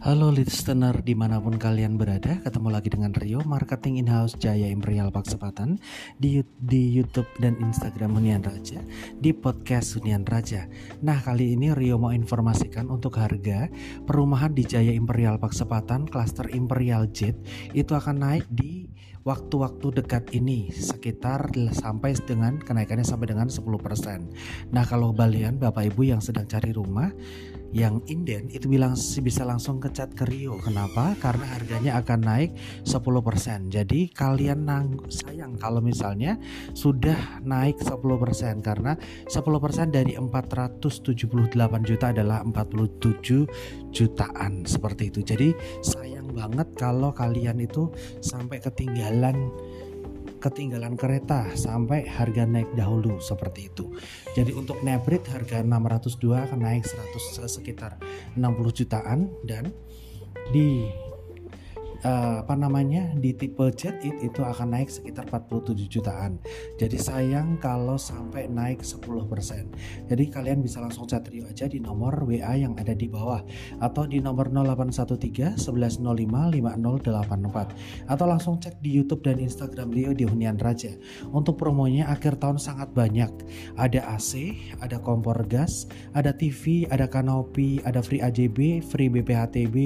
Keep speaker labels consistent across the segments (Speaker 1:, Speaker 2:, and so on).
Speaker 1: Halo listener di mana pun kalian berada Ketemu lagi dengan Rio Marketing In-House Jaya Imperial Paksepatan di, di Youtube dan Instagram Hunian Raja Di podcast Hunian Raja. Nah kali ini Rio mau informasikan untuk harga Perumahan di Jaya Imperial Paksepatan Cluster Imperial Jet Itu akan naik di waktu-waktu dekat ini sekitar sampai dengan kenaikannya sampai dengan 10%. Nah, kalau kalian Bapak Ibu yang sedang cari rumah yang inden itu bilang bisa langsung ke chat ke Rio. Kenapa? Karena harganya akan naik 10%. Jadi kalian nang sayang kalau misalnya sudah naik 10% karena 10% dari 478 juta adalah 47 jutaan seperti itu. Jadi sayang banget kalau kalian itu sampai ketinggalan ketinggalan kereta sampai harga naik dahulu seperti itu. Jadi untuk Nebrit harga 602 akan naik 100 sekitar 60 jutaan dan di uh, apa namanya di tipe jet it itu akan naik sekitar 47 jutaan. Jadi sayang kalau sampai naik 10%. Jadi kalian bisa langsung chat Rio aja di nomor WA yang ada di bawah atau di nomor 0813 1105 5084 atau langsung cek di YouTube dan Instagram Rio di Hunian Raja. Untuk promonya akhir tahun sangat banyak. Ada AC, ada kompor gas, ada TV, ada kanopi, ada free AJB, free BPHTB,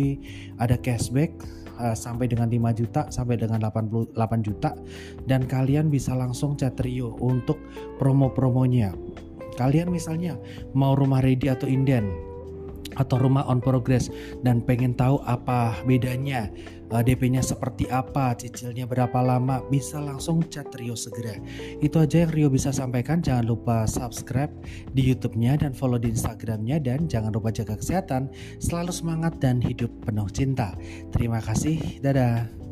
Speaker 1: ada cashback uh, sampai dengan 5 juta sampai dengan 88 juta dan kalian bisa langsung chat Rio untuk promo-promonya. Kalian misalnya mau rumah ready atau inden atau rumah on progress dan pengen tahu apa bedanya eh, DP-nya seperti apa, cicilnya berapa lama, bisa langsung chat Rio segera. Itu aja yang Rio bisa sampaikan. Jangan lupa subscribe di YouTube-nya dan follow di Instagram-nya dan jangan lupa jaga kesehatan, selalu semangat dan hidup penuh cinta. Terima kasih. Dadah.